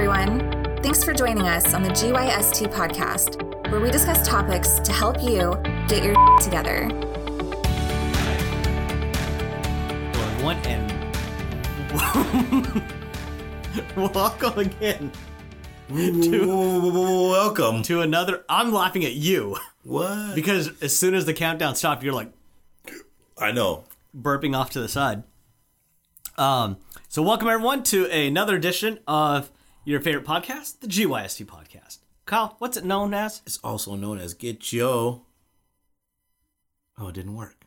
everyone. Thanks for joining us on the GYST podcast, where we discuss topics to help you get your together. Hello, everyone, and welcome again Welcome. to another. I'm laughing at you What? because as soon as the countdown stopped, you're like I know. burping off to the side. Um, so welcome everyone to another edition of your favorite podcast, the GYST podcast. Kyle, what's it known as? It's also known as Get Yo. Oh, it didn't work.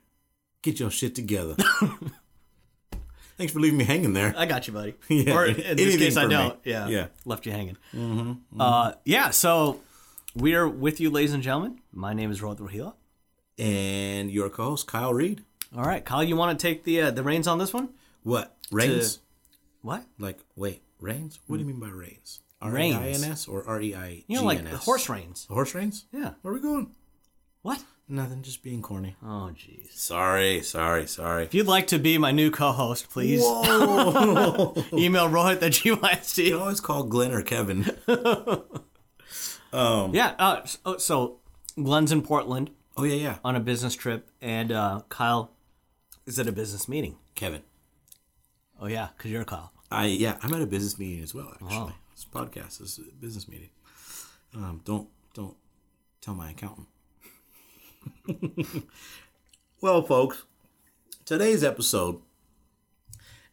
Get your shit together. Thanks for leaving me hanging there. I got you, buddy. Yeah, or in this case, I don't. Yeah, Yeah. left you hanging. Uh, yeah. So we are with you, ladies and gentlemen. My name is Rod Rohila. And your co-host Kyle Reed. All right, Kyle, you want to take the uh, the reins on this one? What? Reigns? What? Like, wait, reigns? What do you mean by reigns? Reigns. R-E-I-N-S or R-E-I-G-N-S? You know, like the horse reins. The horse reins? Yeah. Where are we going? What? Nothing, just being corny. Oh, jeez. Sorry, sorry, sorry. If you'd like to be my new co-host, please Whoa! email Rohit at you can GYST. always call Glenn or Kevin. um, Yeah. Uh, so, so Glenn's in Portland Oh, yeah, yeah. on a business trip, and uh, Kyle is at a business meeting. Kevin. Oh yeah, because you're Kyle. I yeah, I'm at a business meeting as well. Actually, Wow. this podcast is a business meeting. Um, don't don't tell my accountant. well, folks, today's episode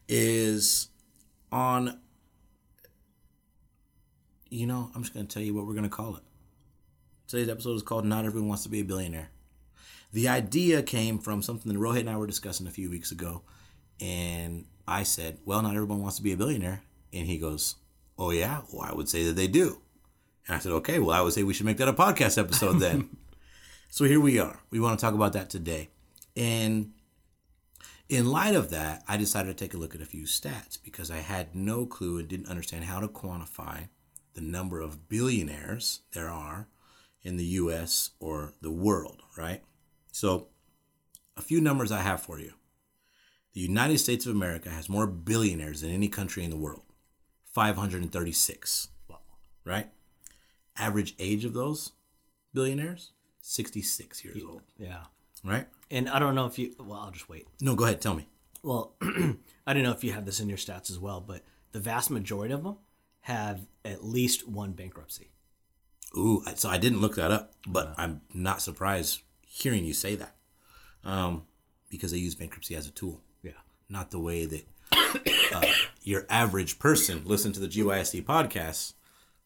is on. You know, I'm just going to tell you what we're going to call it. Today's episode is called "Not Everyone Wants to Be a Billionaire." The idea came from something that Rohit and I were discussing a few weeks ago, and I said, "Well, not everyone wants to be a billionaire," and he goes, "Oh yeah, well I would say that they do." And I said, "Okay, well I would say we should make that a podcast episode then." so here we are. We want to talk about that today, and in light of that, I decided to take a look at a few stats because I had no clue and didn't understand how to quantify the number of billionaires there are in the U.S. or the world. Right. So, a few numbers I have for you. The United States of America has more billionaires than any country in the world 536. Right? Average age of those billionaires 66 years old. Yeah. Right? And I don't know if you. Well, I'll just wait. No, go ahead. Tell me. Well, I don't know if you have this in your stats as well, but the vast majority of them have at least one bankruptcy. Ooh, so I didn't look that up, but I'm not surprised hearing you say that um, because they use bankruptcy as a tool. Not the way that uh, your average person listen to the GYST podcast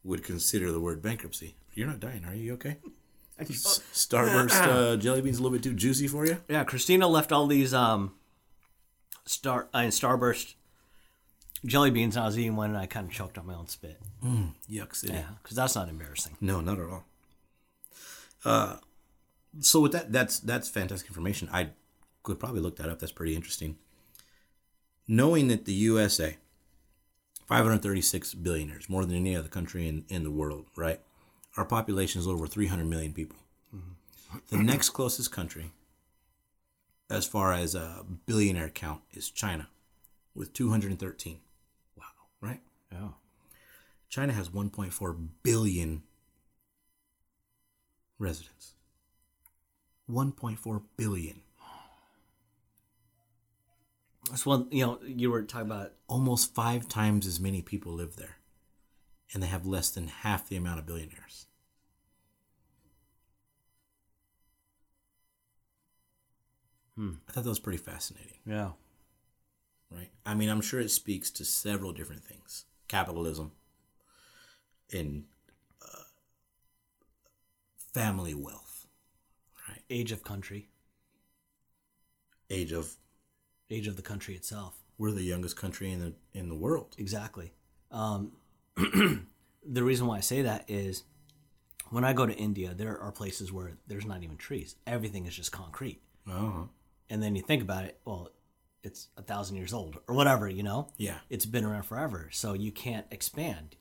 would consider the word bankruptcy. You're not dying, are you? You okay? S- Starburst uh, jelly beans a little bit too juicy for you? Yeah, Christina left all these um star uh, Starburst jelly beans, and I was eating one, and I kind of choked on my own spit. Yuck city. Yeah, because that's not embarrassing. No, not at all. Uh, so with that, that's that's fantastic information. I could probably look that up. That's pretty interesting. Knowing that the USA, 536 billionaires, more than any other country in, in the world, right? Our population is over 300 million people. Mm-hmm. The next closest country, as far as a billionaire count, is China, with 213. Wow, right? Yeah. China has 1.4 billion residents. 1.4 billion. That's one. You know, you were talking about. Almost five times as many people live there. And they have less than half the amount of billionaires. Hmm. I thought that was pretty fascinating, Yeah. right? I mean, I'm sure it speaks to several different things capitalism and uh, family wealth, right? Age of country, Age of age of the country itself. we're the youngest country in the in the world. Exactly. Um, the reason why I say that is when I go to India, there are places where there's not even trees. Everything is just concrete. Oh, And then you think about it, well, it's a thousand years old or whatever, you know? yeah. It's been around forever. So you can't expand.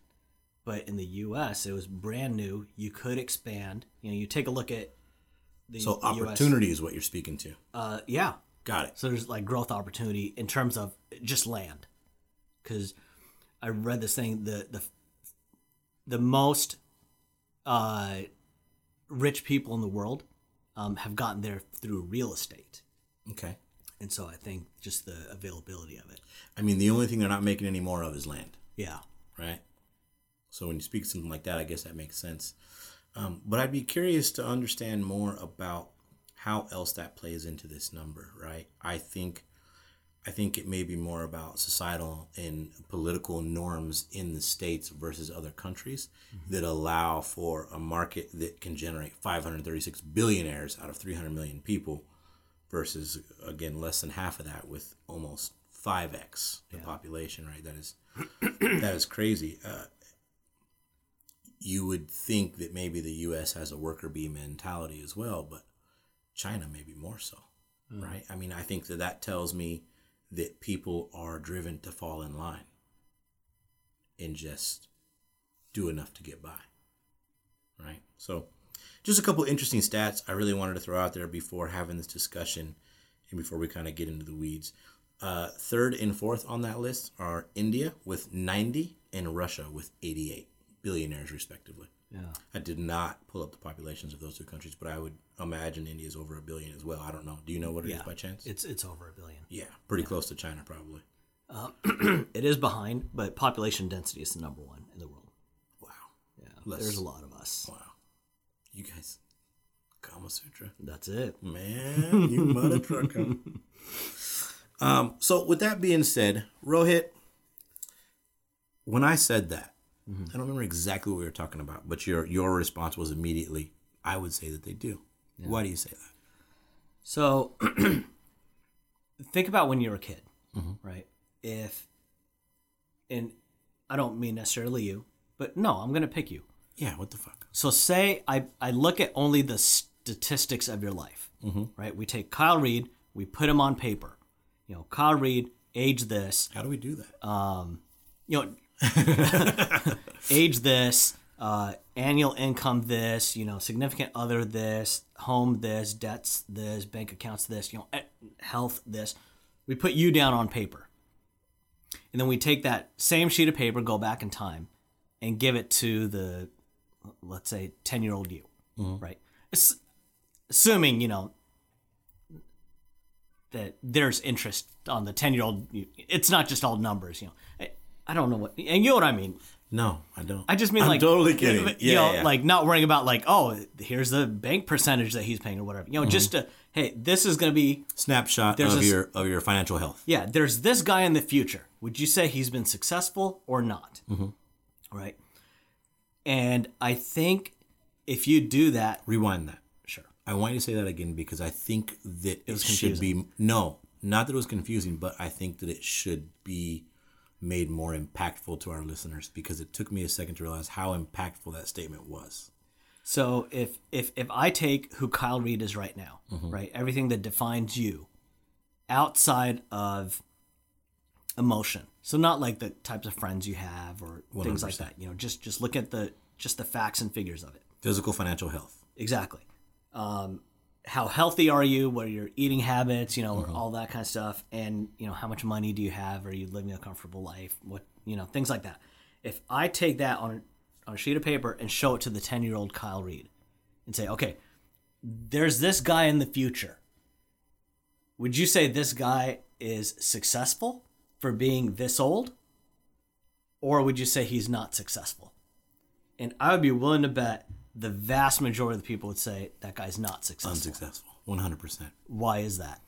But in the US, it was brand new. You could expand. You know, you take a look at the So the US opportunity is what you're speaking to. Uh, yeah. Got it. So there's like growth opportunity in terms of just land. Because I read this thing, the the the most uh, rich people in the world um, have gotten there through real estate. Okay. And so I think just the availability of it. I mean, the only thing they're not making any more of is land, Yeah. right? So when you speak something like that, I guess that makes sense. Um, but I'd be curious to understand more about how else that plays into this number, right? I think, I think it may be more about societal and political norms in the states versus other countries that allow for a market that can generate 536 billionaires out of 300 million people versus again less than half of that with almost 5x the population right? That is that is crazy. Uh, you would think that maybe the us has a worker bee mentality as well but china maybe more so right i mean i think that that tells me that people are driven to fall in line and just do enough to get by right so just a couple interesting stats I really wanted to throw out there before having this discussion and before we kind of get into the weeds. Uh, third and fourth on that list are India with 90 and Russia with 88 billionaires, respectively. Yeah. I did not pull up the populations of those two countries, but I would imagine India is over a billion as well. I don't know. Do you know what it is Yeah. by chance? It's it's over a billion. yeah, pretty close to China, probably. It is behind, but population density is the number one in the world. Wow. Yeah. Less- There's a lot of us. Wow. You guys, Kama Sutra. That's it. Man, you mother trucker. Um, so with that being said, Rohit, when I said that, Mm-hmm. I don't remember exactly what we were talking about, but your your response was immediately, I would say that they do. Why do you say that? So think about when you were a kid, mm-hmm. right? If, and I don't mean necessarily you, but no, I'm going to pick you. Yeah, what the fuck? So say I, I look at only the statistics of your life, mm-hmm. right? We take Kyle Reed, we put him on paper. You know, Kyle Reed, age this, How do we do that? um, you know, age this, uh, annual income this, you know, significant other this, home this, debts this, bank accounts this, you know, eh, health this. We put you down on paper. And then we take that same sheet of paper, go back in time, and give it to the, let's say, 10 year old you, right? Ass- Assuming, you know, that there's interest on the 10 year old. It's not just all numbers, you know. I, I don't know what, and you know what I mean. no, I don't. I just mean I'm like totally kidding. You Yeah, know, yeah. like not worrying about like, oh, here's the bank percentage that he's paying or whatever. You know, just to hey, this is going to be snapshot of a your of your financial health. yeah. There's this guy in the future. Would you say he's been successful or not? Mm-hmm. Right. And I think if you do that, Rewind that. sure. I want you to say that again because I think that it, was should be no, not that it was confusing, but I think that it should be made more impactful to our listeners because it took me a second to realize how impactful that statement was. So if if if I take who Kyle Reed is right now, Mm-hmm. right, everything that defines you outside of emotion. So not like the types of friends you have or things like that. You know, just just look at the just the facts and figures of it. Physical financial health. Exactly. Um, how healthy are you? What are your eating habits? You know, Mm-hmm. all that kind of stuff. And you know, how much money do you have? Are you living a comfortable life? What you know, things like that. If I take that on on a sheet of paper and show it to the ten year old Kyle Reed, and say, okay, there's this guy in the future. Would you say this guy is successful for being this old? Or would you say he's not successful? And I would be willing to bet the vast majority of the people would say that guy's not successful. Unsuccessful. 100%. Why is that?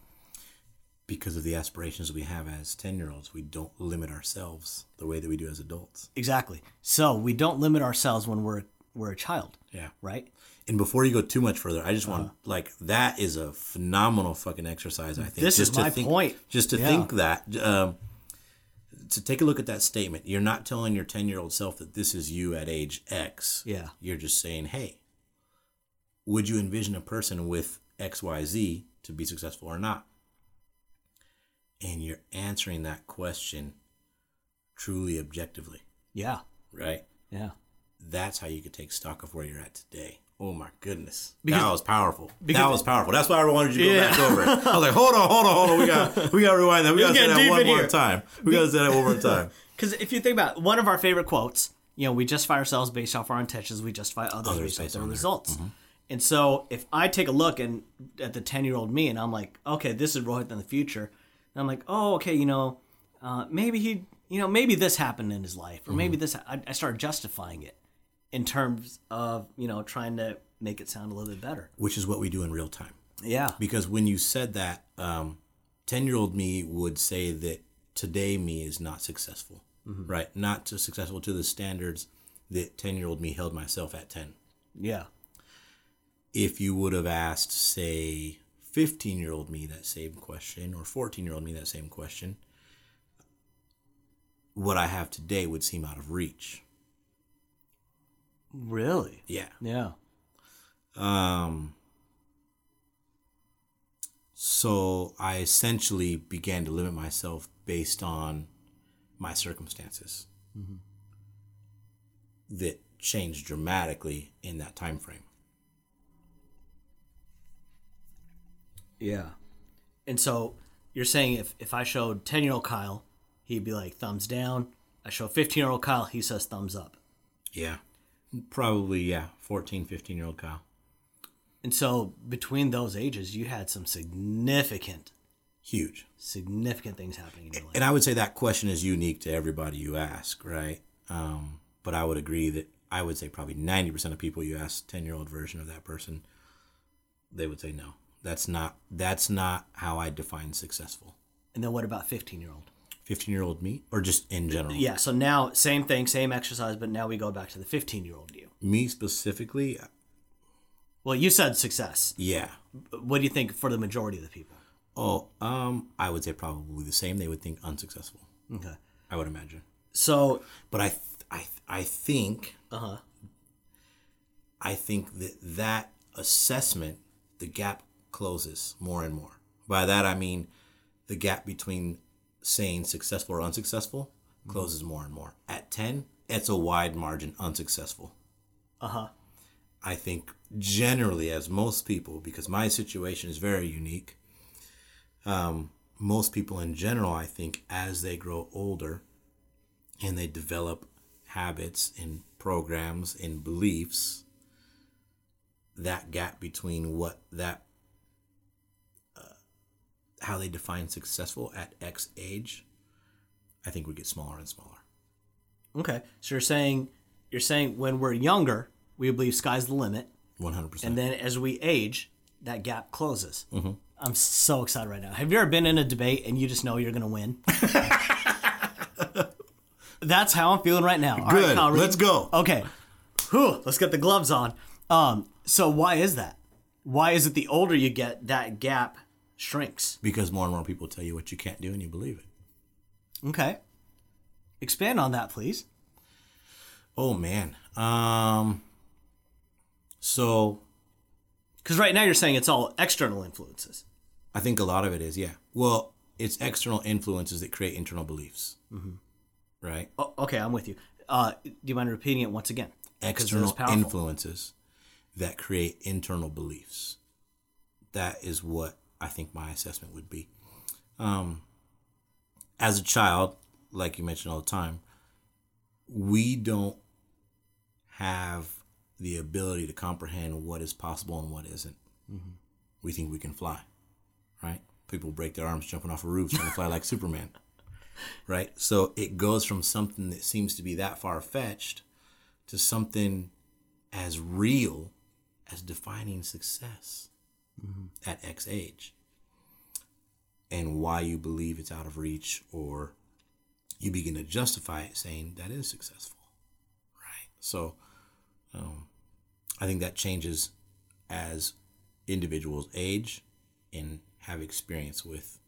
Because of the aspirations we have as 10 year olds, we don't limit ourselves the way that we do as adults. Exactly. So we don't limit ourselves when we're we're a child, Yeah. right? And before you go too much further, I just want Uh-huh. like that is a phenomenal fucking exercise. I think This is to my think, point. Just to Yeah. think that, um, to take a look at that statement, you're not telling your ten year old self that this is you at age X. Yeah. You're just saying, hey, would you envision a person with X Y Z to be successful or not? And you're answering that question truly objectively, Yeah. right? Yeah. that's how you could take stock of where you're at today. Oh my goodness, Because- that was powerful. because- that was powerful. That's why I wanted you to go Yeah. back over it. I was like, hold on, hold on, hold on. We got, we got to rewind that. We got to say that one more here. time. We got to say that one more time. Because if you think about it, one of our favorite quotes you know, we justify ourselves based off our intentions. We justify others, Others based, based on their- results. And so, if I take a look and at the ten year old me, and I'm like, okay, this is Rohit in the future, and I'm like, oh, okay, you know, uh, maybe he, you know, maybe this happened in his life, or maybe this. I, I started justifying it in terms of you know trying to make it sound a little bit better. which is what we do in real time. Yeah. Because when you said that, um, 10 year old me would say that today me is not successful, right? Not to successful to the standards that 10 year old me held myself at 10. Yeah. If you would have asked, say, 15 year old me that same question or 14 year old me that same question, what I have today would seem out of reach. Really. Yeah. Yeah. Um, so I essentially began to limit myself based on my circumstances that changed dramatically in that time frame. Yeah. And so you're saying if, if I showed 10 year old Kyle, he'd be like thumbs down. I show 15 year old Kyle, he says thumbs up. Yeah. Probably, yeah. 14, 15 year old Kyle. And so between those ages, you had some significant, Huge. significant things happening in your life. And I would say that question is unique to everybody you ask, right? Um, but I would agree that I would say probably 90% of people you ask 10 year old version of that person, they would say no. That's not that's not how I define successful. And then what about 15 year old? 15 year old me or just in general? Yeah. So now, same thing, same exercise, but now we go back to the 15 year old you. Me specifically, Well, you said success. yeah. What do you think for the majority of the people? Oh, um, I would say probably the same. They would think unsuccessful. Okay. I would imagine. So, But I, th- I, th- I think, uh huh. I think that that assessment, the gap closes more and more. By that I mean, the gap between saying successful or unsuccessful closes more and more. At ten, it's a wide margin unsuccessful. Uh huh. I think generally, as most people, because my situation is very unique, um, most people in general, I think, as they grow older and they develop habits and programs and beliefs, that gap between what that, how they define successful at X age, I think we get smaller and smaller. Okay. So you're saying you're saying when we're younger, we believe sky's the limit, 100%. and then as we age, that gap closes. Mm-hmm. I'm so excited right now. Have you ever been in a debate and you just know you're gonna win? That's how I'm feeling right now. All right, Good. Kyle Let's go. Okay. Whew, let's get the gloves on. Um, so why is that? Why is it the older you get, that gap shrinks? because more and more people tell you what you can't do and you believe it. Okay. Expand on that, please. Oh man. Um so Because right now you're saying it's all external influences. I think a lot of it is, yeah. Well, it's external influences that create internal beliefs. Mm-hmm. Right? Oh, okay, I'm with you. Uh, do you mind repeating it once again? 'Cause it is External influences that create internal beliefs. That is what I think my assessment would be. Um as a child, like you mentioned all the time, we don't have the ability to comprehend what is possible and what isn't. We think we can fly, right? People break their arms jumping off of roofs trying to fly like Superman, right? So it goes from something that seems to be that far fetched to something as real as defining success at X age and why you believe it's out of reach or you begin to justify it saying that is successful right so um, i think that changes as individuals age and have experience with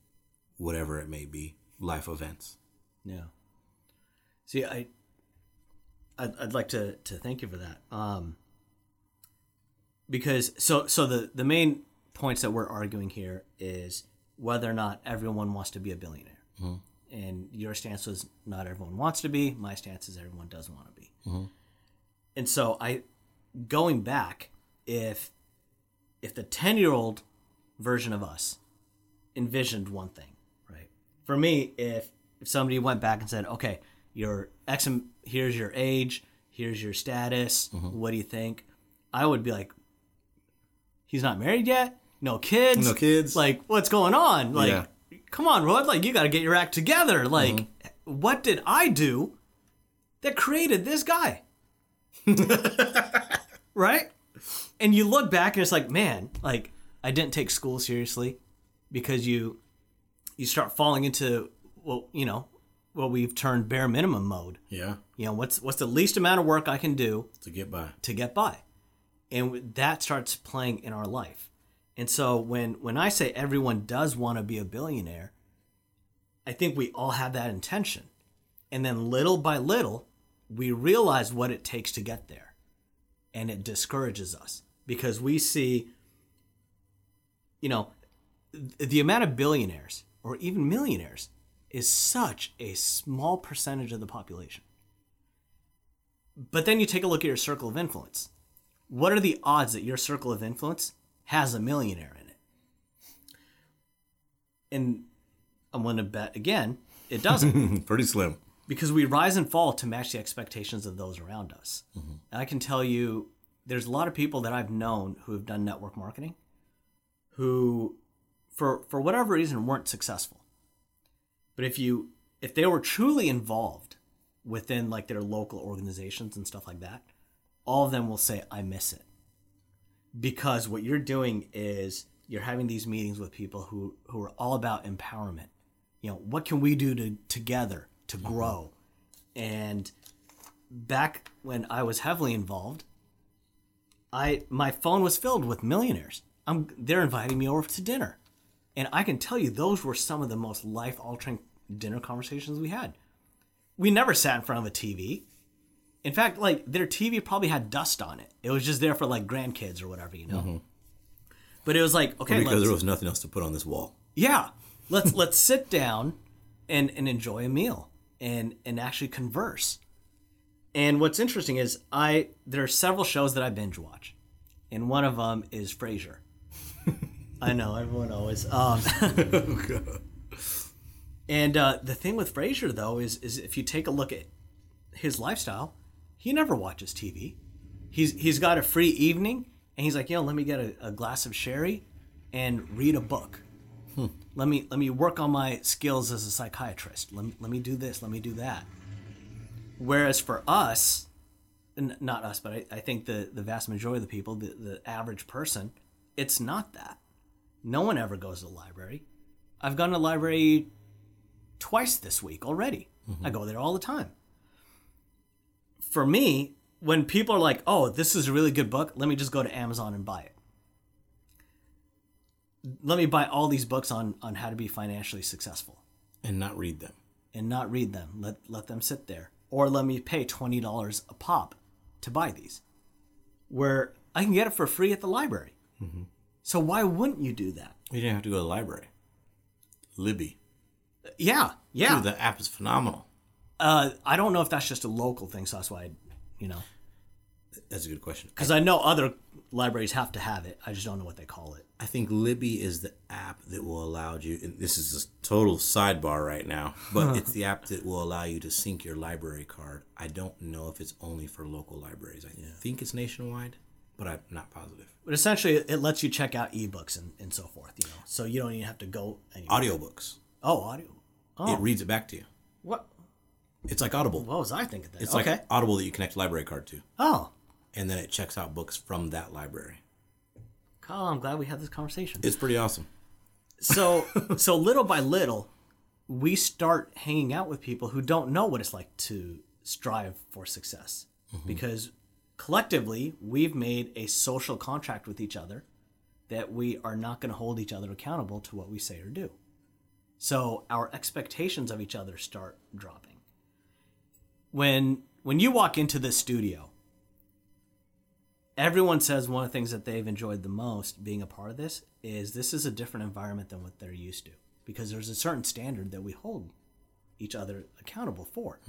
whatever it may be life events Yeah. See, I, I'd, I'd like to, to thank you for that. Um, because so so the the main points that we're arguing here is whether or not everyone wants to be a billionaire. Mm-hmm. And your stance was not everyone wants to be. My stance is everyone doesn't want to be. Mm-hmm. And so I, going back, if if the ten year old version of us envisioned one thing, right? For me, if if somebody went back and said, "Okay, your X, here's your age, Here's your status. Mm-hmm. What do you think? I would be like, he's not married yet. No kids. No kids. Like, what's going on? Like, Yeah. come on, Rod. Like, you got to get your act together. Like, mm-hmm. what did I do that created this guy? right? And you look back and it's like, man, like I didn't take school seriously because you you start falling into well, you know, what we've turned bare minimum mode. Yeah. You know, what's what's the least amount of work I can do To get by. to get by and that starts playing in our life and so when when i say everyone does want to be a billionaire i think we all have that intention. And then little by little we realize what it takes to get there. And it discourages us because we see you know the amount of billionaires or even millionaires is such a small percentage of the population. But then you take a look at your circle of influence. What are the odds that your circle of influence has a millionaire in it? And I'm going to bet again, it doesn't Pretty slim. because we rise and fall to match the expectations of those around us. Mm-hmm. And I can tell you, there's a lot of people that I've known who have done network marketing who, for, for whatever reason, weren't successful. But if you if they were truly involved within like their local organizations and stuff like that, all of them will say, I miss it. Because what you're doing is you're having these meetings with people who, who are all about empowerment. You know, what can we do to together to mm-hmm. grow? And back when I was heavily involved, I my phone was filled with millionaires. I'm they're inviting me over to dinner. And I can tell you those were some of the most life altering dinner conversations we had. We never sat in front of a TV. In fact, like their TV probably had dust on it. It was just there for like grandkids or whatever, you know. But it was like, okay, because let's, there was nothing else to put on this wall. yeah, let's let's sit down and and enjoy a meal and and actually converse. And what's interesting is I there are several shows that I binge watch, and one of them is Frasier. I know everyone always. Um, and uh, the thing with Frasier though is is if you take a look at his lifestyle, he never watches TV. He's he's got a free evening, and he's like, yo, let me get a, a glass of sherry and read a book. Hmm. Let me let me work on my skills as a psychiatrist. Let me, let me do this. Let me do that. Whereas for us, n- not us, but I, I think the the vast majority of the people, the, the average person, it's not that. No one ever goes to the library. I've gone to the library twice this week already. I mm-hmm. go there all the time. For me, when people are like, "Oh, this is a really good book," let me just go to Amazon and buy it. Let me buy all these books on on how to be financially successful And not read them. and not read them. Let let them sit there, or let me pay twenty dollars a pop to buy these, where I can get it for free at the library. Mm-hmm. So why wouldn't you do that? You didn't have to go to the library. Libby. Yeah, yeah. Dude, the app is phenomenal. Uh, I don't know if that's just a local thing, so that's why, I, you know, That's a good question. because I know other libraries have to have it. I just don't know what they call it. I think Libby is the app that will allow you. And this is a total sidebar right now, but it's the app that will allow you to sync your library card. I don't know if it's only for local libraries. I think it's nationwide, but I'm not positive. But essentially, it lets you check out ebooks and, and so forth. You know, so you don't even have to go anywhere. Audiobooks. Oh, audio. Oh, It reads it back to you. what? It's like Audible. What was I thinking? Then? It's okay. like Audible that you connect a library card to, oh, and then it checks out books from that library. Kyle, I'm glad we had this conversation. It's pretty awesome. so so little by little we start hanging out with people who don't know what it's like to strive for success mm-hmm. because collectively we've made a social contract with each other that we are not going to hold each other accountable to what we say or do so our expectations of each other start dropping when when you walk into this studio everyone says one of the things that they've enjoyed the most being a part of this is this is a different environment than what they're used to because there's a certain standard that we hold each other accountable for.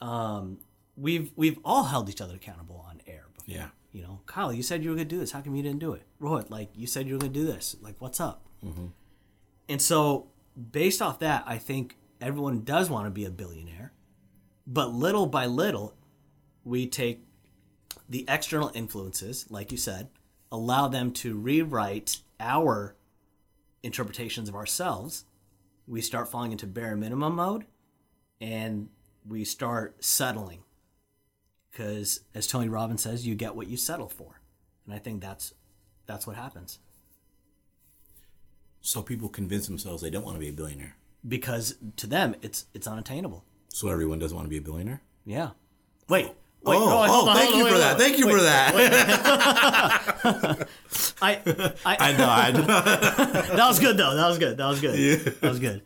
Um, we've we've all held each other accountable on air before. Yeah. You know, Kyle, you said you were gonna do this. How come you didn't do it? Rohit, like you said you were gonna do this. Like, what's up? And so, based off that, I think everyone does want to be a billionaire, but little by little, we take the external influences, like you said, allow them to rewrite our interpretations of ourselves. We start falling into bare minimum mode and we start settling. Because as Tony Robbins says, you get what you settle for. And I think that's that's what happens. So people convince themselves they don't want to be a billionaire. Because to them it's it's unattainable. So everyone doesn't want to be a billionaire. Yeah. Wait. oh, wait, no, oh, thank you for that. Thank you for that. I, I, I know. I know. that was good though. That was good. That was good. That was good.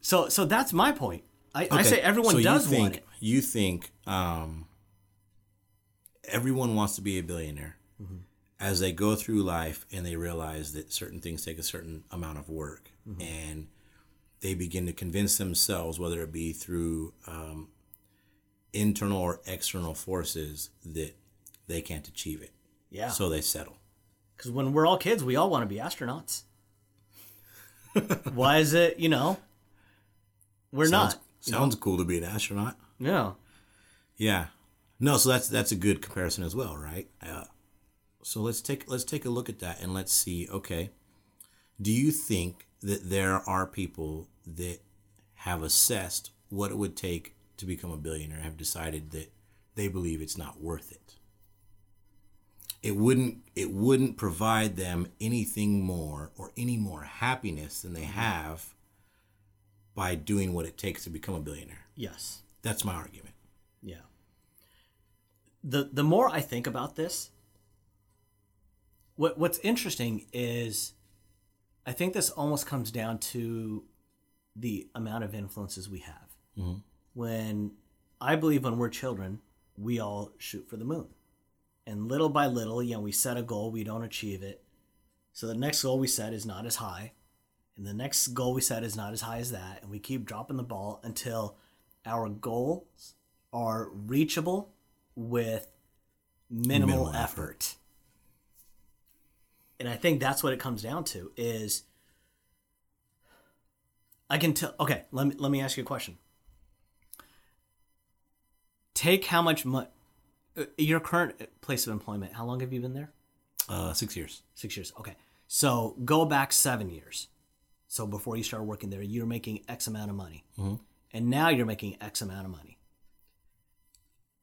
So so that's my point. I, I say everyone so does you think, want it. You think um, everyone wants to be a billionaire Mm-hmm. as they go through life and they realize that certain things take a certain amount of work Mm-hmm. and they begin to convince themselves, whether it be through um, internal or external forces, that they can't achieve it. Yeah. So they settle. Because when we're all kids, we all want to be astronauts. Why is it? You know, we're Sounds, not. sounds cool to be an astronaut. Yeah. Yeah. No, so that's that's a good comparison as well, right? Uh, so let's take let's take a look at that and let's see. Okay, do you think that there are people that have assessed what it would take to become a billionaire, have decided that they believe it's not worth it? It wouldn't it wouldn't provide them anything more or any more happiness than they have by doing what it takes to become a billionaire. Yes. That's my argument. Yeah. The the more I think about this, what what's interesting is I think this almost comes down to the amount of influences we have. Mm-hmm. When I believe when we're children, we all shoot for the moon. And little by little, you know, we set a goal, we don't achieve it. So the next goal we set is not as high. And the next goal we set is not as high as that. And we keep dropping the ball until our goals are reachable with minimal, Minimal effort. effort. And I think that's what it comes down to is I can tell okay, let me let me ask you a question. Take how much money uh, your current place of employment, how long have you been there? Uh, six years. Six years. Okay. So go back seven years. So before you started working there, you were making X amount of money. Mm-hmm. And now you're making X amount of money.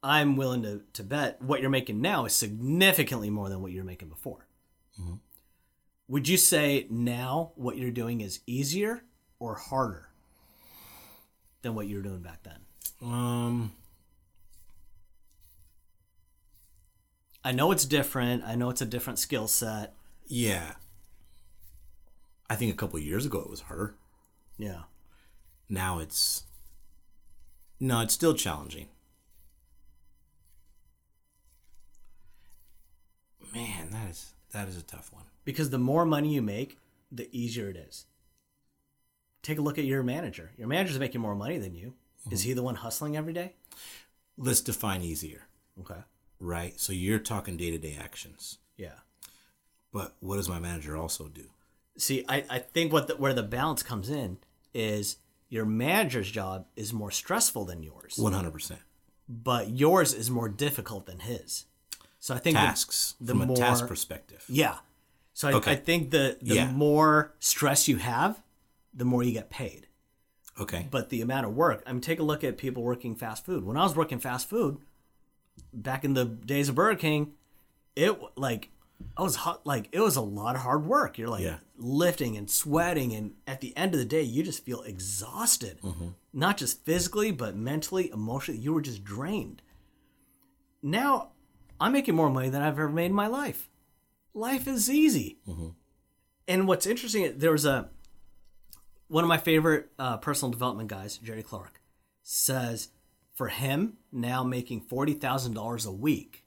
I'm willing to, to bet what you're making now is significantly more than what you're making before. Mm-hmm. Would you say now what you're doing is easier or harder than what you were doing back then? Um, I know it's different. I know it's a different skill set. yeah. I think a couple of years ago it was harder. Yeah. Now it's no, it's still challenging. Man, that is that is a tough one. because the more money you make, the easier it is. Take a look at your manager. Your manager's making more money than you. Is mm-hmm. he the one hustling every day? Let's define easier, Okay. right? So you're talking day to day actions, Yeah. but what does my manager also do? See, I, I think what the, where the balance comes in is your manager's job is more stressful than yours, One hundred percent but yours is more difficult than his. So I think tasks the from a task perspective. Yeah. So I, Okay. I think the the Yeah. more stress you have, the more you get paid. Okay. but the amount of work. I mean, take a look at people working fast food. When I was working fast food, back in the days of Burger King, it like I was hot. Like it was a lot of hard work. You're like Yeah. lifting and sweating, and at the end of the day, you just feel exhausted, mm-hmm. not just physically, but mentally, emotionally. You were just drained. Now, I'm making more money than I've ever made in my life. Life is easy. And what's interesting, there was a one of my favorite uh, personal development guys, Jerry Clark, says for him now making forty thousand dollars a week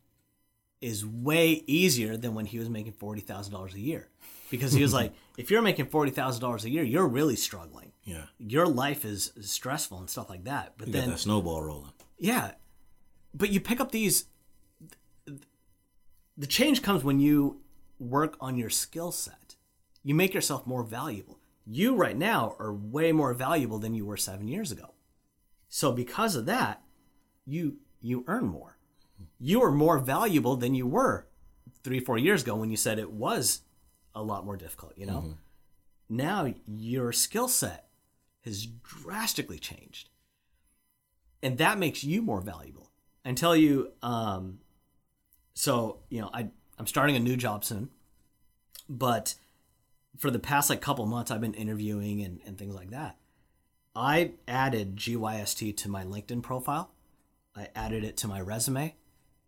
is way easier than when he was making forty thousand dollars a year, because he was like, if you're making forty thousand dollars a year, you're really struggling. Yeah. Your life is stressful and stuff like that. But You got then, that snowball rolling. yeah, but you pick up these. The change comes when you work on your skill set. You make yourself more valuable. You right now are way more valuable than you were seven years ago. So because of that, you you earn more. You are more valuable than you were three, four years ago when you said it was a lot more difficult, you know? Now your skill set has drastically changed. And that makes you more valuable. Tell you, um, so, you know, I, I'm starting a new job soon, but for the past like couple months, I've been interviewing and, and things like that. I added GYST to my LinkedIn profile. I added it to my resume,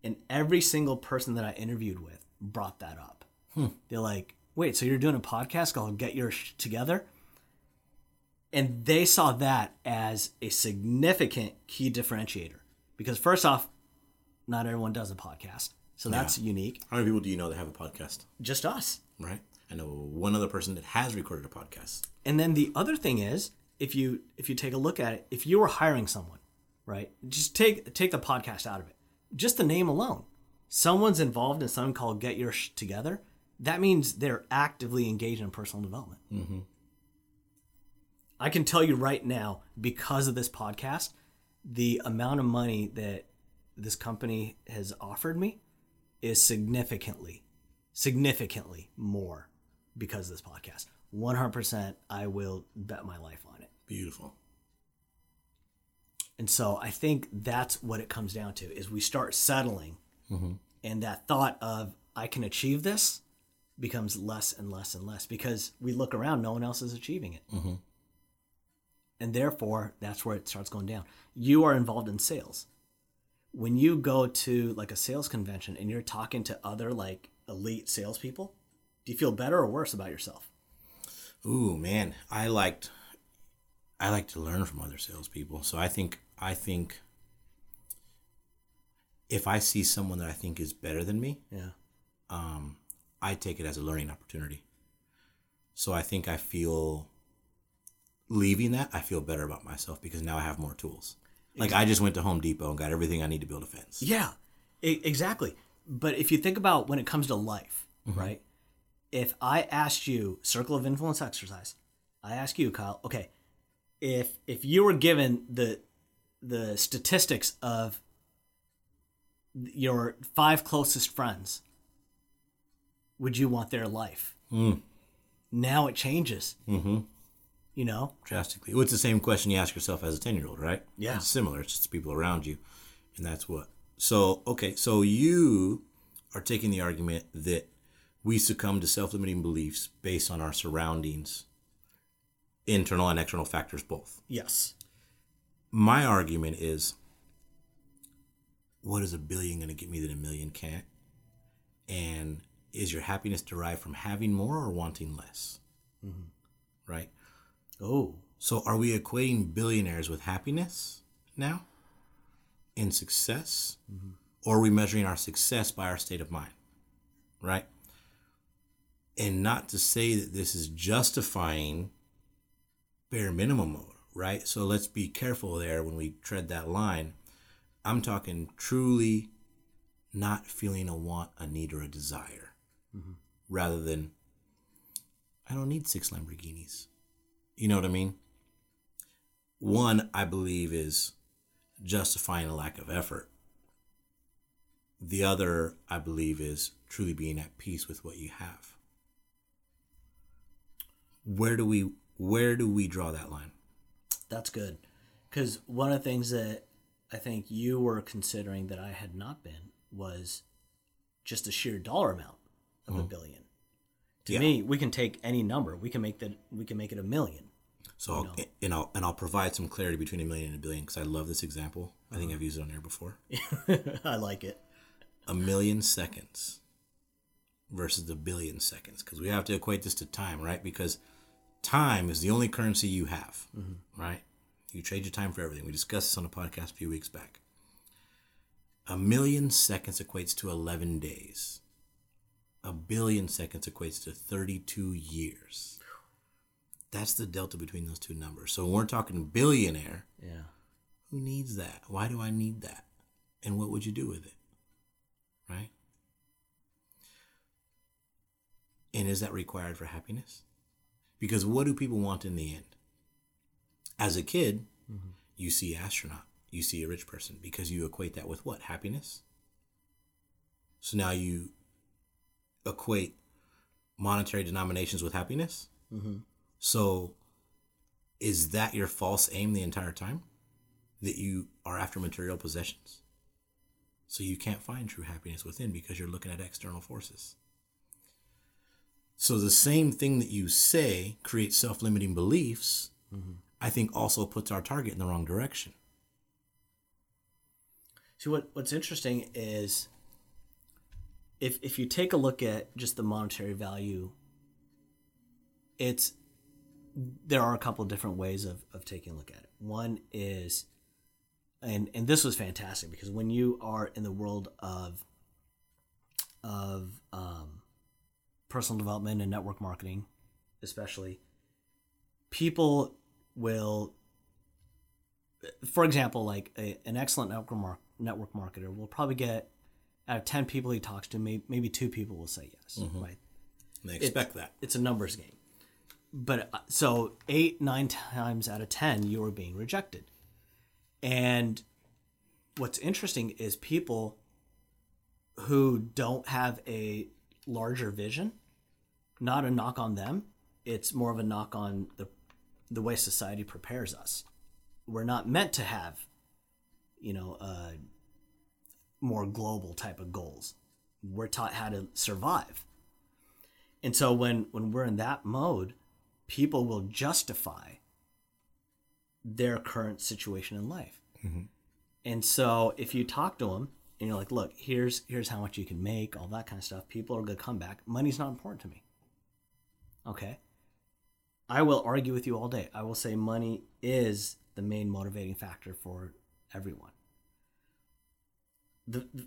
and every single person that I interviewed with brought that up. Hmm. They're like, "Wait, so you're doing a podcast called Get Your Sh- Together?" And they saw that as a significant key differentiator because first off, not everyone does a podcast, so that's unique. How many people do you know that have a podcast? Just us. Right. I know one other person that has recorded a podcast. And then the other thing is, if you if you take a look at it, if you were hiring someone, right? Just take take the podcast out of it. Just the name alone. Someone's involved in something called Get Your Sh- Together. That means they're actively engaged in personal development. Mm-hmm. I can tell you right now, because of this podcast, the amount of money that this company has offered me is significantly, significantly more because of this podcast. 100% I will bet my life on it. Beautiful. And so I think that's what it comes down to is we start settling mm-hmm. and that thought of I can achieve this becomes less and less and less because we look around, no one else is achieving it. Mm-hmm. And therefore, that's where it starts going down. You are involved in sales. When you go to like a sales convention and you're talking to other like elite salespeople, do you feel better or worse about yourself? Ooh, man, I liked, I like to learn from other salespeople. So I think, I think, if I see someone that I think is better than me, Yeah. um, I take it as a learning opportunity. So I think I feel leaving that, I feel better about myself because now I have more tools. Like I just went to Home Depot and got everything I need to build a fence. Yeah, exactly. But if you think about when it comes to life, right? If I asked you circle of influence exercise, I ask you, Kyle, okay, if if you were given the the statistics of your five closest friends, would you want their life? Now it changes. Mm-hmm. You know, drastically. Well, it's the same question you ask yourself as a 10 year old, right? Yeah. It's similar. It's just people around you. And that's what. So, okay. So you are taking the argument that we succumb to self limiting beliefs based on our surroundings, internal and external factors both. yes, My argument is what is a billion going to get me that a million can't? And is your happiness derived from having more or wanting less? Mm-hmm. Right? Oh, So are we equating billionaires with happiness now? In success? Mm-hmm. Or are we measuring our success by our state of mind? Right? And not to say that this is justifying bare minimum mode, right? So let's be careful there when we tread that line. I'm talking truly not feeling a want, a need, or a desire, mm-hmm. rather than I don't need six Lamborghinis. You know what I mean? One, I believe, is justifying a lack of effort. The other, I believe, is truly being at peace with what you have. Where do we where do we draw that line? That's good. Because one of the things that I think you were considering that I had not been was just a sheer dollar amount of a mm-hmm. billion. To Yeah. me, we can take any number. We can make that. We can make it a million. So, I'll, and I'll and I'll provide some clarity between a million and a billion because I love this example. I think I've uh-huh. used it on air before. I like it. a million seconds versus the billion seconds because we have to equate this to time, right? Because time is the only currency you have, mm-hmm. right? You trade your time for everything. We discussed this on a podcast a few weeks back. A million seconds equates to 11 days. A billion seconds equates to 32 years. That's the delta between those two numbers. So when we're talking billionaire, Yeah. who needs that? Why do I need that? And what would you do with it? Right? And is that required for happiness? Because what do people want in the end? As a kid, you see astronaut, you see a rich person because you equate that with what? Happiness? So now you equate monetary denominations with happiness. Mm-hmm. So is that your false aim the entire time? That you are after material possessions? So you can't find true happiness within because you're looking at external forces. So the same thing that you say creates self limiting beliefs, mm-hmm. I think also puts our target in the wrong direction. See what what's interesting is if if you take a look at just the monetary value, it's there are a couple of different ways of, of taking a look at it. One is and and this was fantastic because when you are in the world of of um, personal development and network marketing, especially, people will, for example, like a, an excellent network mar- network marketer will probably get out of ten people he talks to, maybe, maybe two people will say yes, right? And they expect that. It's a numbers game. But uh, so eight, nine times out of 10, you are being rejected. And what's interesting is people who don't have a larger vision, not a knock on them, it's more of a knock on the, the way society prepares us. We're not meant to have, you know, uh, more global type of goals. We're taught how to survive. And so when when we're in that mode, people will justify their current situation in life. Mm-hmm. And so if you talk to them and you're like, "Look, here's here's how much you can make, all that kind of stuff," people are going to come back. Money's not important to me. Okay? I will argue with you all day. I will say money is the main motivating factor for everyone. The, the-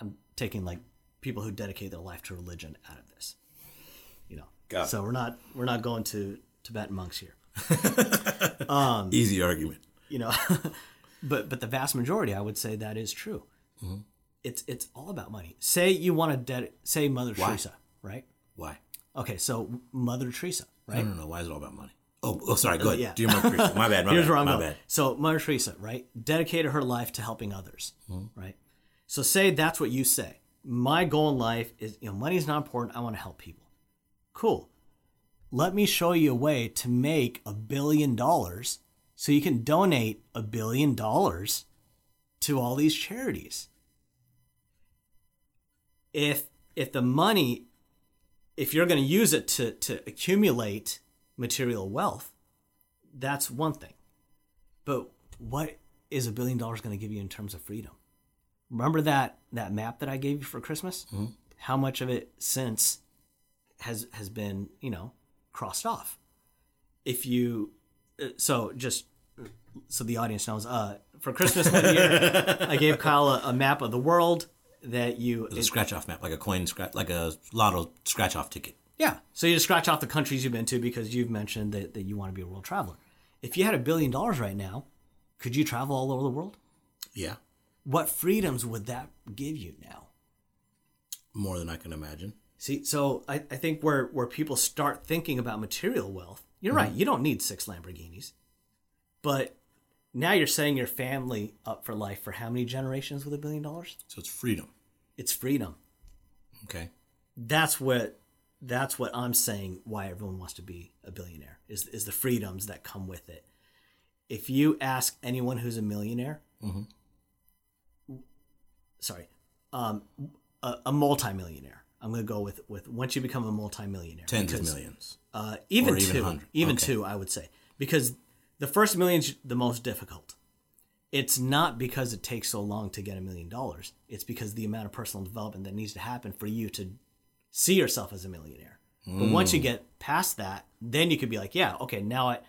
I'm taking like people who dedicate their life to religion out of this. You. Got it. so we're not we're not going to Tibetan monks here. Easy argument. You know. but but the vast majority I would say that is true. Mm-hmm. It's it's all about money. Say you want to ded- say Mother Teresa, right? Why? Okay, so Mother Teresa, right? I right? don't know. Why is it all about money? Oh, oh sorry. Go ahead. yeah. Mother Teresa. My bad. My Here's bad. where I'm my going. bad. So Mother Teresa, right, dedicated her life to helping others, Mm-hmm. right? So say that's what you say. My goal in life is, you know, money's not important. I want to help people. Cool. Let me show you a way to make a billion dollars so you can donate a billion dollars to all these charities. If if the money if you're going to use it to to accumulate material wealth, that's one thing. But what is a billion dollars going to give you in terms of freedom? Remember that that map that I gave you for Christmas? Mm-hmm. How much of it since has has been, you know, crossed off? If you uh, so just so the audience knows, uh, for Christmas one year, I gave Kyle a, a map of the world that you a scratch off map, like a coin scratch, like a lotto scratch off ticket. Yeah. So you just scratch off the countries you've been to because you've mentioned that, that you want to be a world traveler. If you had a billion dollars right now, could you travel all over the world? Yeah. What freedoms would that give you now? More than I can imagine. See, so I, I think where, where people start thinking about material wealth, you're right, you don't need six Lamborghinis. But now you're setting your family up for life for how many generations with a billion dollars? So it's freedom. It's freedom. Okay. that's what that's what I'm saying why everyone wants to be a billionaire is is the freedoms that come with it. If you ask anyone who's a millionaire, sorry, um, a, a multimillionaire, I'm going to go with with once you become a multimillionaire, Tens because, of millions. uh, even, even two, hundred. even Okay. two, I would say, because the first million's the most difficult. It's not because it takes so long to get a million dollars. It's because the amount of personal development that needs to happen for you to see yourself as a millionaire. But once you get past that, then you could be like, yeah, okay, now I,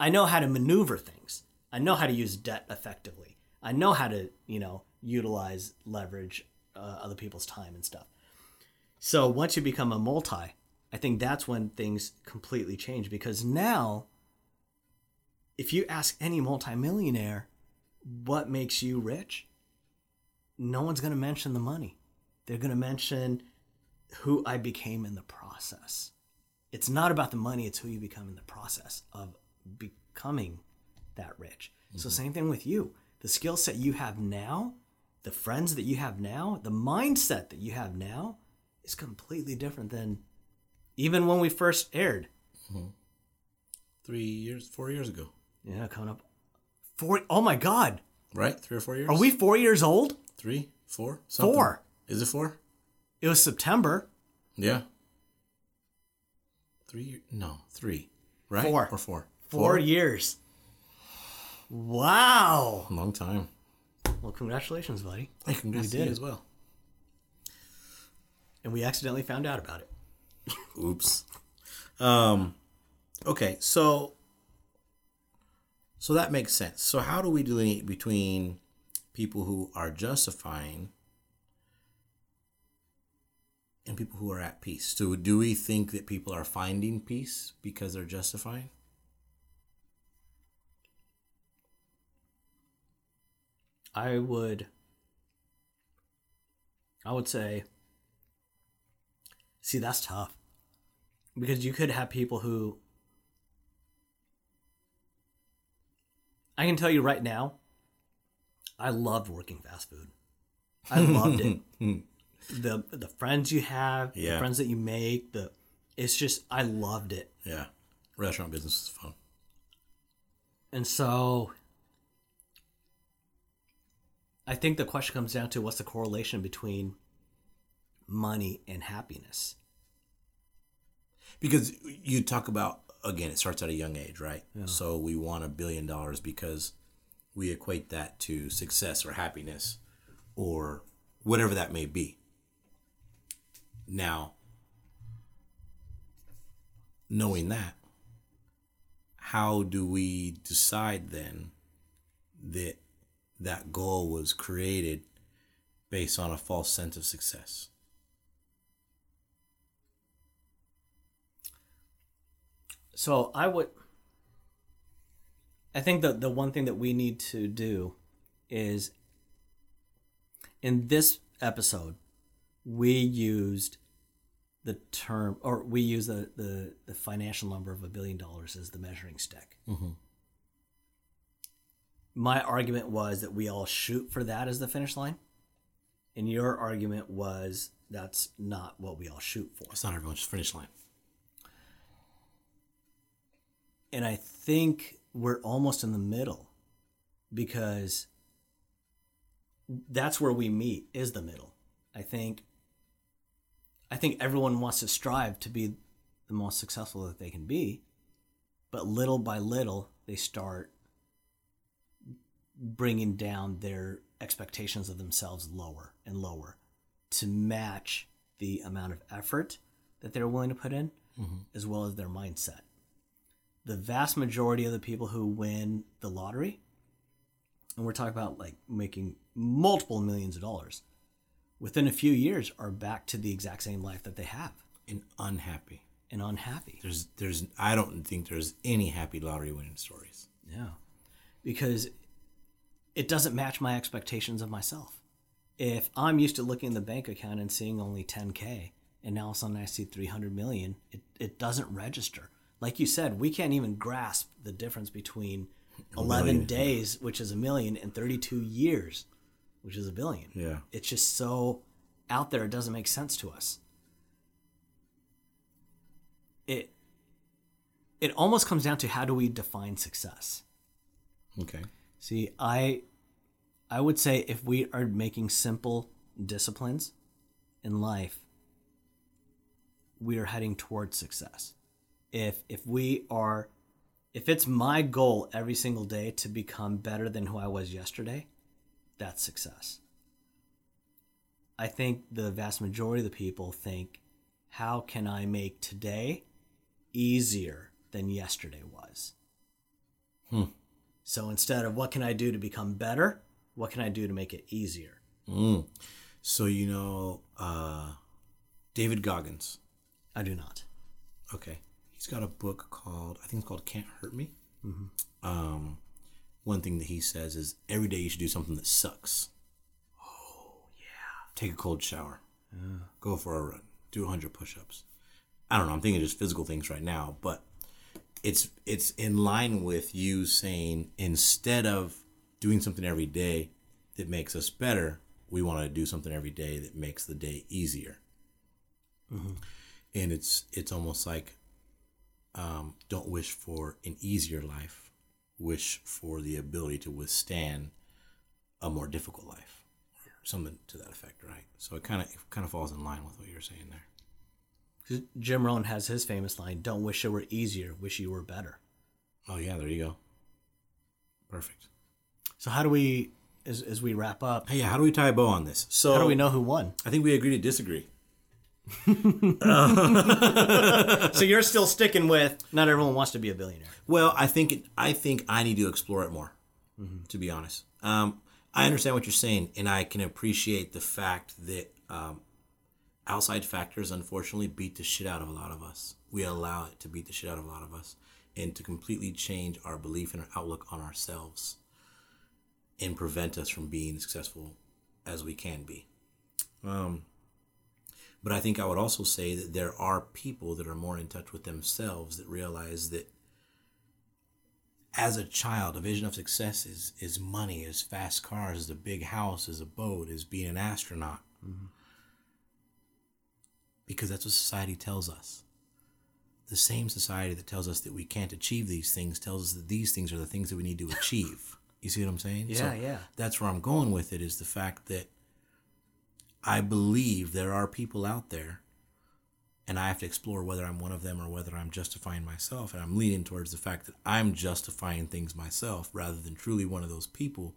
I know how to maneuver things. I know how to use debt effectively. I know how to, you know, utilize leverage uh, other people's time and stuff. So once you become a multi, I think that's when things completely change because now, if you ask any multimillionaire what makes you rich, no one's going to mention the money. They're going to mention who I became in the process. It's not about the money, it's who you become in the process of becoming that rich. So, mm-hmm. same thing with you. The skill set you have now the friends that you have now, the mindset that you have now is completely different than even when we first aired. Mm-hmm. Three years, four years ago, Yeah, coming up four oh my god. right? Three or four years. Are we four years old? three, four, Four. Is it four? It was September. Yeah. Three? No, three. Right? Four. or four. Four years. Wow. Long time. Well, congratulations, buddy. Hey, congrats We did as well. And we accidentally found out about it. Oops. Um, okay, so so that makes sense. So how do we delineate between people who are justifying and people who are at peace? So do we think that people are finding peace because they're justifying? I would I would say see that's tough. Because you could have people who I can tell you right now I loved working fast food. I loved it. Hmm. the the friends you have, the friends that you make, the it's just I loved it. Yeah. Restaurant business is fun. And so I think the question comes down to what's the correlation between money and happiness? Because you talk about again it starts at a young age right? So we want a billion dollars because we equate that to success or happiness or whatever that may be. Now knowing that how do we decide then that that goal was created based on a false sense of success So I would I think that the one thing that we need to do is in this episode we used the term or we use the, the, the financial number of a billion dollars as the measuring stick. Mm-hmm. My argument was that we all shoot for that as the finish line. And your argument was that's not what we all shoot for. it's not everyone's finish line and I think we're almost in the middle because that's where we meet is the middle. I think I think everyone wants to strive to be the most successful that they can be, but little by little they start bringing down their expectations of themselves lower and lower to match the amount of effort that they're willing to put in mm-hmm. as well as their mindset the vast majority of the people who win the lottery, and we're talking about like making multiple millions of dollars, within a few years are back to the exact same life that they have and unhappy and unhappy. There's there's I don't think there's any happy lottery winning stories. Yeah. Because it doesn't match my expectations of myself. If I'm used to looking at the bank account and seeing only 10K and now all of a sudden I see 300 million, it, it doesn't register. Like you said, we can't even grasp the difference between 11 million. days, which is a million, and 32 years, which is a billion. Yeah. It's just so out there, it doesn't make sense to us. It, it almost comes down to how do we define success? Okay. See, I I would say if we are making simple disciplines in life, we are heading towards success. If if we are if it's my goal every single day to become better than who I was yesterday, that's success. I think the vast majority of the people think, how can I make today easier than yesterday was? So instead of what can I do to become better, what can I do to make it easier? Mm. So you know, uh, David Goggins. I do not. Okay, he's got a book called I think it's called Can't Hurt Me. Um, one thing that he says is every day you should do something that sucks. Oh yeah. Take a cold shower. Go for a run. Do hundred push-ups. I don't know. I'm thinking just physical things right now, but it's it's in line with you saying instead of doing something every day that makes us better, we want to do something every day that makes the day easier. And it's it's almost like um, don't wish for an easier life, wish for the ability to withstand a more difficult life, or something to that effect, right? So it kind of kind of falls in line with what you're saying there. Jim Rohn has his famous line: "Don't wish it were easier, wish you were better." Oh yeah, there you go. Perfect. So how do we, as, as we wrap up, Hey, yeah, how do we tie a bow on this? So how do we know who won? I think we agree to disagree. So you're still sticking with not everyone wants to be a billionaire. Well, I think it, I think I need to explore it more. To be honest, um, I understand what you're saying, and I can appreciate the fact that um, outside factors, unfortunately, beat the shit out of a lot of us. We allow it to beat the shit out of a lot of us, and to completely change our belief and our outlook on ourselves, and prevent us from being successful as we can be. Um, but I think I would also say that there are people that are more in touch with themselves that realize that as a child, a vision of success is is money, is fast cars, is a big house, is a boat, is being an astronaut. Mm-hmm. Because that's what society tells us. The same society that tells us that we can't achieve these things tells us that these things are the things that we need to achieve. You see what I'm saying? Yeah, yeah. That's where I'm going with it is the fact that I believe there are people out there, and I have to explore whether I'm one of them or whether I'm justifying myself. And I'm leaning towards the fact that I'm justifying things myself rather than truly one of those people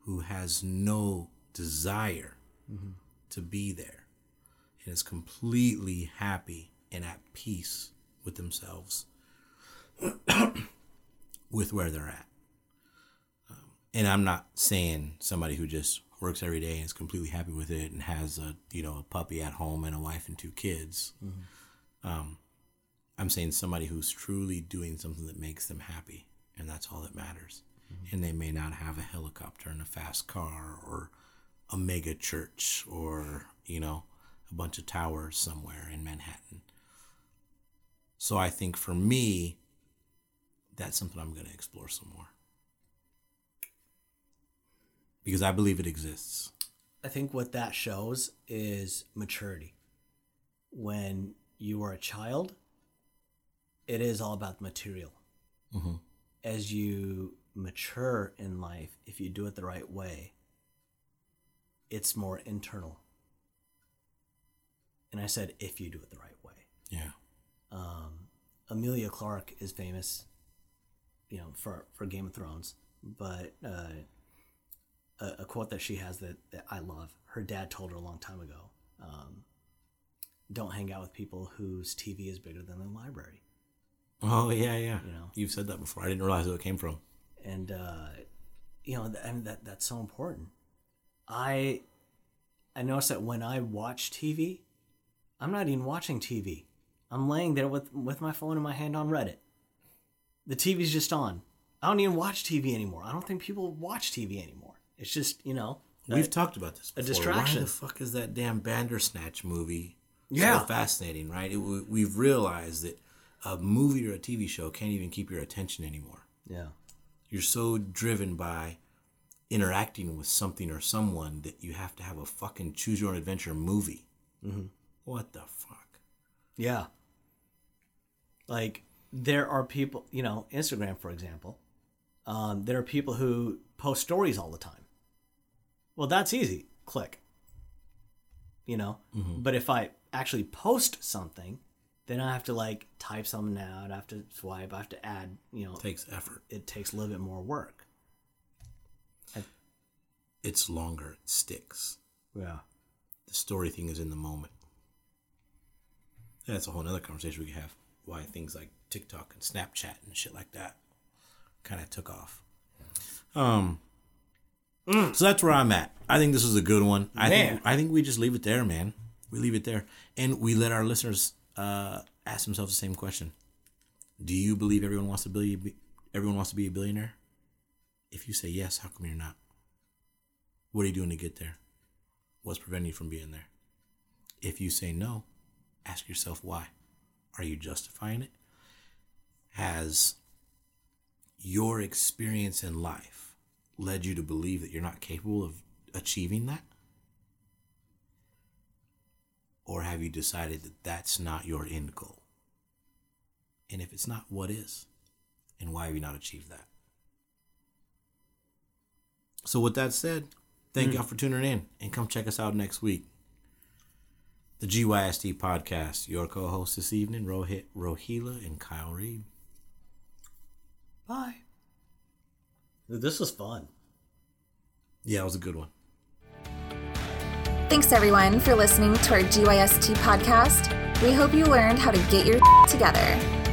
who has no desire to be there and is completely happy and at peace with themselves with where they're at. Um, and I'm not saying somebody who just works every day and is completely happy with it and has a you know a puppy at home and a wife and two kids. Um, I'm saying somebody who's truly doing something that makes them happy, and that's all that matters. And they may not have a helicopter and a fast car or a mega church or you know a bunch of towers somewhere in Manhattan. So I think for me, that's something I'm going to explore some more because I believe it exists. I think what that shows is maturity. When you are a child, it is all about the material. As you mature in life, if you do it the right way, it's more internal. And I said, if you do it the right way. Yeah. Um, Emilia Clarke is famous, you know, for, for Game of Thrones, but uh, a, a quote that she has that, that I love. Her dad told her a long time ago um, Don't hang out with people whose TV is bigger than their library. Oh yeah, yeah. You know. You've said that before. I didn't realize where it came from. And, uh, you know, th- and that, that's so important. I, I noticed that when I watch TV, I'm not even watching TV. I'm laying there with, with my phone in my hand on Reddit. The TV's just on. I don't even watch TV anymore. I don't think people watch TV anymore. It's just, you know, We've talked about this. a distraction. Why the fuck is that damn Bandersnatch movie? Yeah. So fascinating, right? It, we- we've realized that a movie or a TV show can't even keep your attention anymore. yeah. You're so driven by interacting with something or someone that you have to have a fucking choose your own adventure movie. Mm-hmm. What the fuck? Yeah. Like there are people, you know, Instagram, for example, um, there are people who post stories all the time. Well, that's easy. Click. You know? But if I actually post something, then I have to like type something out, I have to swipe, I have to add, you know, It takes effort. it takes a little bit more work. It's longer. It sticks. Yeah. The story thing is in the moment. That's a whole other conversation we could have. Why things like TikTok and Snapchat and shit like that kind of took off. Um. So that's where I'm at. I think this is a good one. I Man. think I think we just leave it there, man. We leave it there, and we let our listeners uh, ask themselves the same question: Do you believe everyone wants to be everyone wants to be a billionaire? If you say yes, how come you're not? What are you doing to get there? What's preventing you from being there? If you say no, ask yourself why. Are you justifying it? Has your experience in life led you to believe that you're not capable of achieving that? Or have you decided that that's not your end goal? And if it's not, what is? And why have you not achieved that? So, with that said, thank hmm. y'all for tuning in and come check us out next week. The GYST podcast. Your co hosts this evening, Rohit, Rohila and Kyle Reed. Bye. This was fun. Yeah, it was a good one. Thanks everyone for listening to our GYST podcast. We hope you learned how to get your together.